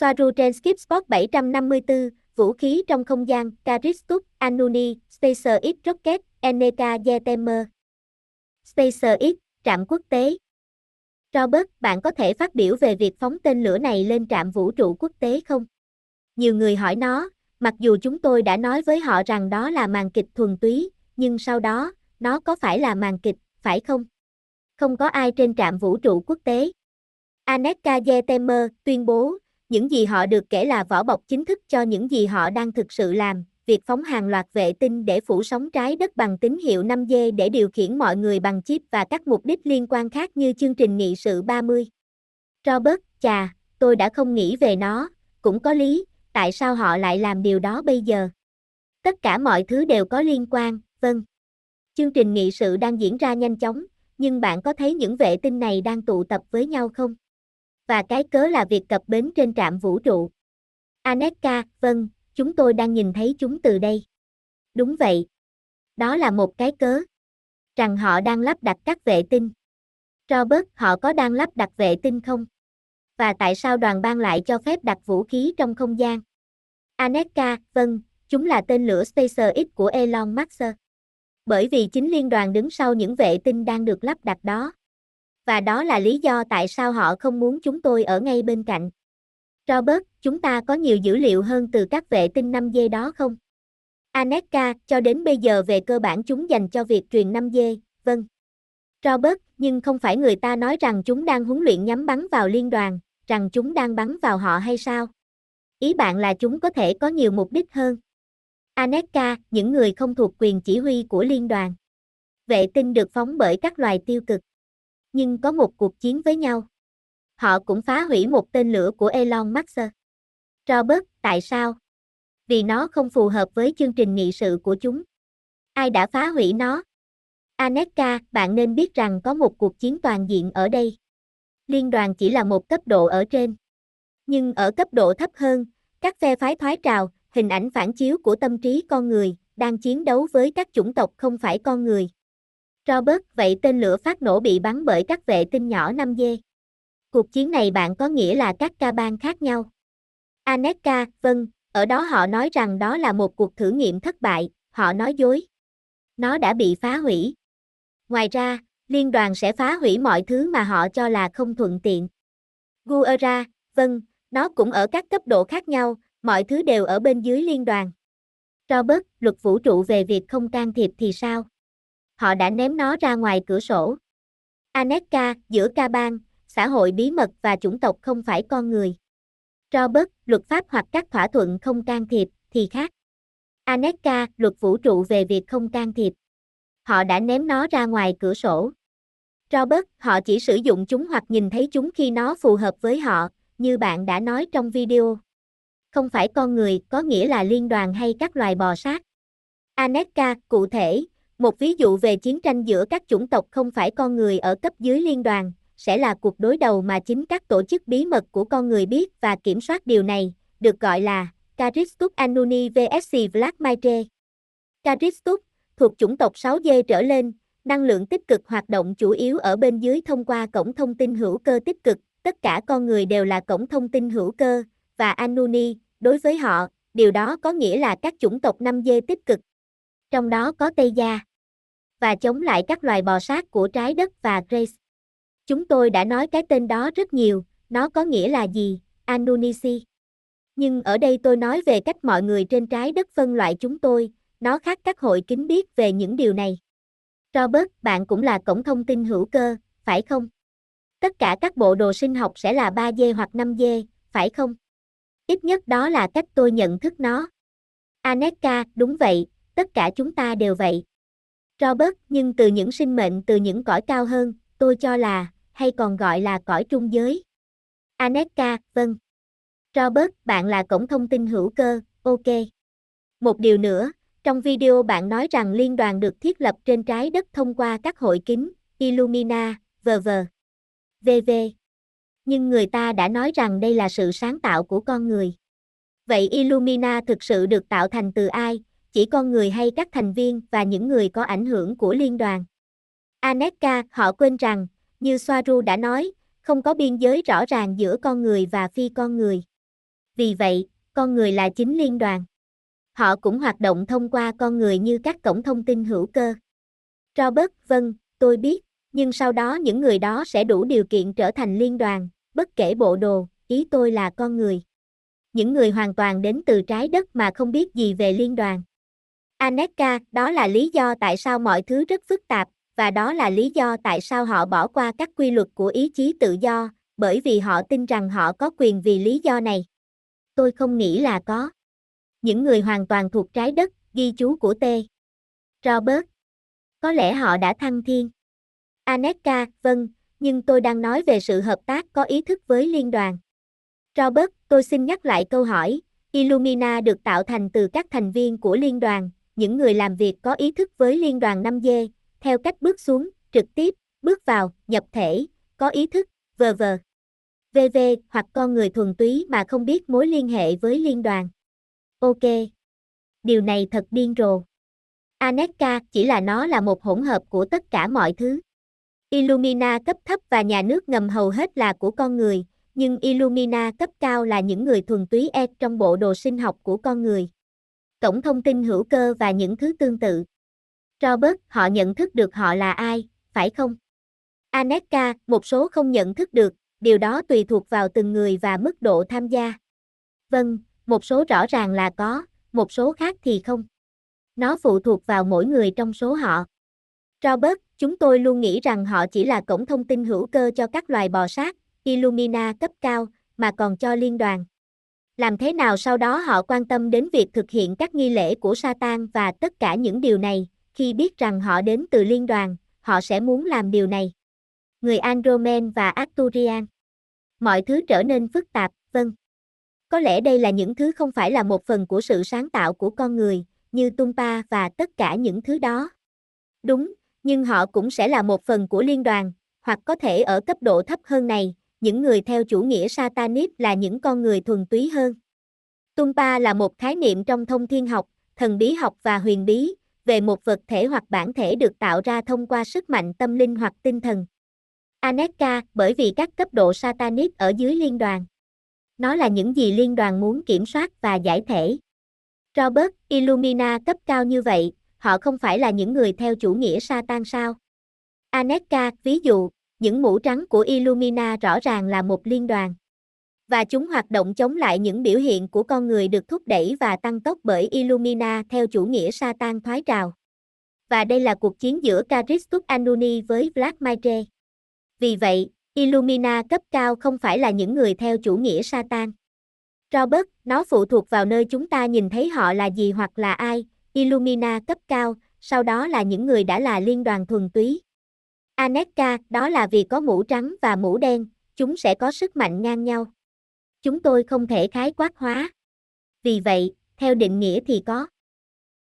Soaru trên Skip Spot 754, vũ khí trong không gian, Karistuk Anuni, SpaceX Rocket, Eneka Yetemer. SpaceX, trạm quốc tế. Robert, bạn có thể phát biểu về việc phóng tên lửa này lên trạm vũ trụ quốc tế không? Nhiều người hỏi nó, mặc dù chúng tôi đã nói với họ rằng đó là màn kịch thuần túy, nhưng sau đó, nó có phải là màn kịch, phải không? Không có ai trên trạm vũ trụ quốc tế. Aneka Yetemer tuyên bố, những gì họ được kể là vỏ bọc chính thức cho những gì họ đang thực sự làm, việc phóng hàng loạt vệ tinh để phủ sóng trái đất bằng tín hiệu 5G để điều khiển mọi người bằng chip và các mục đích liên quan khác như chương trình nghị sự 30. Robert, chà, tôi đã không nghĩ về nó, cũng có lý, tại sao họ lại làm điều đó bây giờ? Tất cả mọi thứ đều có liên quan, vâng. Chương trình nghị sự đang diễn ra nhanh chóng, nhưng bạn có thấy những vệ tinh này đang tụ tập với nhau không? Và cái cớ là việc cập bến trên trạm vũ trụ. Aneka, vâng, chúng tôi đang nhìn thấy chúng từ đây. Đúng vậy. Đó là một cái cớ. Rằng họ đang lắp đặt các vệ tinh. Robert, họ có đang lắp đặt vệ tinh không? Và tại sao đoàn ban lại cho phép đặt vũ khí trong không gian? Aneka, vâng, chúng là tên lửa SpaceX của Elon Musk. Bởi vì chính liên đoàn đứng sau những vệ tinh đang được lắp đặt đó. Và đó là lý do tại sao họ không muốn chúng tôi ở ngay bên cạnh. Robert, chúng ta có nhiều dữ liệu hơn từ các vệ tinh 5G đó không? Aneka, cho đến bây giờ về cơ bản chúng dành cho việc truyền 5G, vâng. Robert, nhưng không phải người ta nói rằng chúng đang huấn luyện nhắm bắn vào liên đoàn, rằng chúng đang bắn vào họ hay sao? Ý bạn là chúng có thể có nhiều mục đích hơn. Aneka, những người không thuộc quyền chỉ huy của liên đoàn. Vệ tinh được phóng bởi các loài tiêu cực. Nhưng có một cuộc chiến với nhau. Họ cũng phá hủy một tên lửa của Elon Musk. Robert, tại sao? Vì nó không phù hợp với chương trình nghị sự của chúng. Ai đã phá hủy nó? Aneka, bạn nên biết rằng có một cuộc chiến toàn diện ở đây. Liên đoàn chỉ là một cấp độ ở trên. Nhưng ở cấp độ thấp hơn, các phe phái thoái trào, hình ảnh phản chiếu của tâm trí con người, đang chiến đấu với các chủng tộc không phải con người. Robert, vậy tên lửa phát nổ bị bắn bởi các vệ tinh nhỏ 5G. Cuộc chiến này bạn có nghĩa là các ca bang khác nhau. Aneka, vâng, ở đó họ nói rằng đó là một cuộc thử nghiệm thất bại, họ nói dối. Nó đã bị phá hủy. Ngoài ra, liên đoàn sẽ phá hủy mọi thứ mà họ cho là không thuận tiện. Guerra, vâng, nó cũng ở các cấp độ khác nhau, mọi thứ đều ở bên dưới liên đoàn. Robert, luật vũ trụ về việc không can thiệp thì sao? Họ đã ném nó ra ngoài cửa sổ. Aneka, giữa ca bang, xã hội bí mật và chủng tộc không phải con người. Robert, luật pháp hoặc các thỏa thuận không can thiệp, thì khác. Aneka, luật vũ trụ về việc không can thiệp. Họ đã ném nó ra ngoài cửa sổ. Robert, họ chỉ sử dụng chúng hoặc nhìn thấy chúng khi nó phù hợp với họ, như bạn đã nói trong video. Không phải con người, có nghĩa là liên đoàn hay các loài bò sát. Aneka, cụ thể, một ví dụ về chiến tranh giữa các chủng tộc không phải con người ở cấp dưới liên đoàn, sẽ là cuộc đối đầu mà chính các tổ chức bí mật của con người biết và kiểm soát điều này, được gọi là Karistuk Anuni vs Black Maitre. Karistuk, thuộc chủng tộc 6D trở lên, năng lượng tích cực hoạt động chủ yếu ở bên dưới thông qua cổng thông tin hữu cơ tích cực, tất cả con người đều là cổng thông tin hữu cơ, và Anuni đối với họ, điều đó có nghĩa là các chủng tộc 5D tích cực. Trong đó có Tây Gia. Và chống lại các loài bò sát của trái đất và Grace. Chúng tôi đã nói cái tên đó rất nhiều, nó có nghĩa là gì, Anunnaki. Nhưng ở đây tôi nói về cách mọi người trên trái đất phân loại chúng tôi, nó khác các hội kính biết về những điều này. Robert, bạn cũng là cổng thông tin hữu cơ, phải không? Tất cả các bộ đồ sinh học sẽ là 3D hoặc 5D, phải không? Ít nhất đó là cách tôi nhận thức nó. Aneka, đúng vậy, tất cả chúng ta đều vậy. Robert, nhưng từ những sinh mệnh từ những cõi cao hơn, tôi cho là, hay còn gọi là cõi trung giới. Aneka, vâng. Robert, bạn là cổng thông tin hữu cơ, ok. Một điều nữa, trong video bạn nói rằng liên đoàn được thiết lập trên trái đất thông qua các hội kính, Illumina, v.v. VV. Nhưng người ta đã nói rằng đây là sự sáng tạo của con người. Vậy Illumina thực sự được tạo thành từ ai, chỉ con người hay các thành viên và những người có ảnh hưởng của liên đoàn? Aneka, họ quên rằng, như Soaru đã nói, không có biên giới rõ ràng giữa con người và phi con người. Vì vậy, con người là chính liên đoàn. Họ cũng hoạt động thông qua con người như các cổng thông tin hữu cơ. Robert, vâng, tôi biết, nhưng sau đó những người đó sẽ đủ điều kiện trở thành liên đoàn, bất kể bộ đồ, ý tôi là con người. Những người hoàn toàn đến từ trái đất mà không biết gì về liên đoàn. Aneka, đó là lý do tại sao mọi thứ rất phức tạp, và đó là lý do tại sao họ bỏ qua các quy luật của ý chí tự do, bởi vì họ tin rằng họ có quyền vì lý do này. Tôi không nghĩ là có. Những người hoàn toàn thuộc trái đất, ghi chú của T. Robert. Có lẽ họ đã thăng thiên. Aneka, vâng, nhưng tôi đang nói về sự hợp tác có ý thức với liên đoàn. Robert, tôi xin nhắc lại câu hỏi, Illumina được tạo thành từ các thành viên của liên đoàn, những người làm việc có ý thức với liên đoàn 5G, theo cách bước xuống, trực tiếp, bước vào, nhập thể, có ý thức, vờ vờ. VV hoặc con người thuần túy mà không biết mối liên hệ với liên đoàn. Ok. Điều này thật điên rồ. Aneka chỉ là nó là một hỗn hợp của tất cả mọi thứ. Illumina cấp thấp và nhà nước ngầm hầu hết là của con người, nhưng Illumina cấp cao là những người thuần túy E trong bộ đồ sinh học của con người. Cổng thông tin hữu cơ và những thứ tương tự. Robert, họ nhận thức được họ là ai, phải không? Aneka, một số không nhận thức được, điều đó tùy thuộc vào từng người và mức độ tham gia. Vâng, một số rõ ràng là có, một số khác thì không. Nó phụ thuộc vào mỗi người trong số họ. Robert, chúng tôi luôn nghĩ rằng họ chỉ là cổng thông tin hữu cơ cho các loài bò sát, Illumina cấp cao, mà còn cho liên đoàn. Làm thế nào sau đó họ quan tâm đến việc thực hiện các nghi lễ của Satan và tất cả những điều này, khi biết rằng họ đến từ liên đoàn, họ sẽ muốn làm điều này. Người Andromen và Arcturian. Mọi thứ trở nên phức tạp, vâng. Có lẽ đây là những thứ không phải là một phần của sự sáng tạo của con người, như Tumpa và tất cả những thứ đó. Đúng, nhưng họ cũng sẽ là một phần của liên đoàn, hoặc có thể ở cấp độ thấp hơn này, những người theo chủ nghĩa Satanist là những con người thuần túy hơn. Tumpa là một khái niệm trong thông thiên học, thần bí học và huyền bí, về một vật thể hoặc bản thể được tạo ra thông qua sức mạnh tâm linh hoặc tinh thần. Aneka, bởi vì các cấp độ Satanist ở dưới liên đoàn. Nó là những gì liên đoàn muốn kiểm soát và giải thể. Robert, Illumina cấp cao như vậy, họ không phải là những người theo chủ nghĩa Satan sao? Aneka, ví dụ, những mũ trắng của Illumina rõ ràng là một liên đoàn. Và chúng hoạt động chống lại những biểu hiện của con người được thúc đẩy và tăng tốc bởi Illumina theo chủ nghĩa Satan thoái trào. Và đây là cuộc chiến giữa Caristus Anuni với Vlad Maitre. Vì vậy, Illumina cấp cao không phải là những người theo chủ nghĩa Satan. Robert, nó phụ thuộc vào nơi chúng ta nhìn thấy họ là gì hoặc là ai, Illumina cấp cao, sau đó là những người đã là liên đoàn thuần túy. Aneka, đó là vì có mũ trắng và mũ đen, chúng sẽ có sức mạnh ngang nhau. Chúng tôi không thể khái quát hóa. Vì vậy, theo định nghĩa thì có.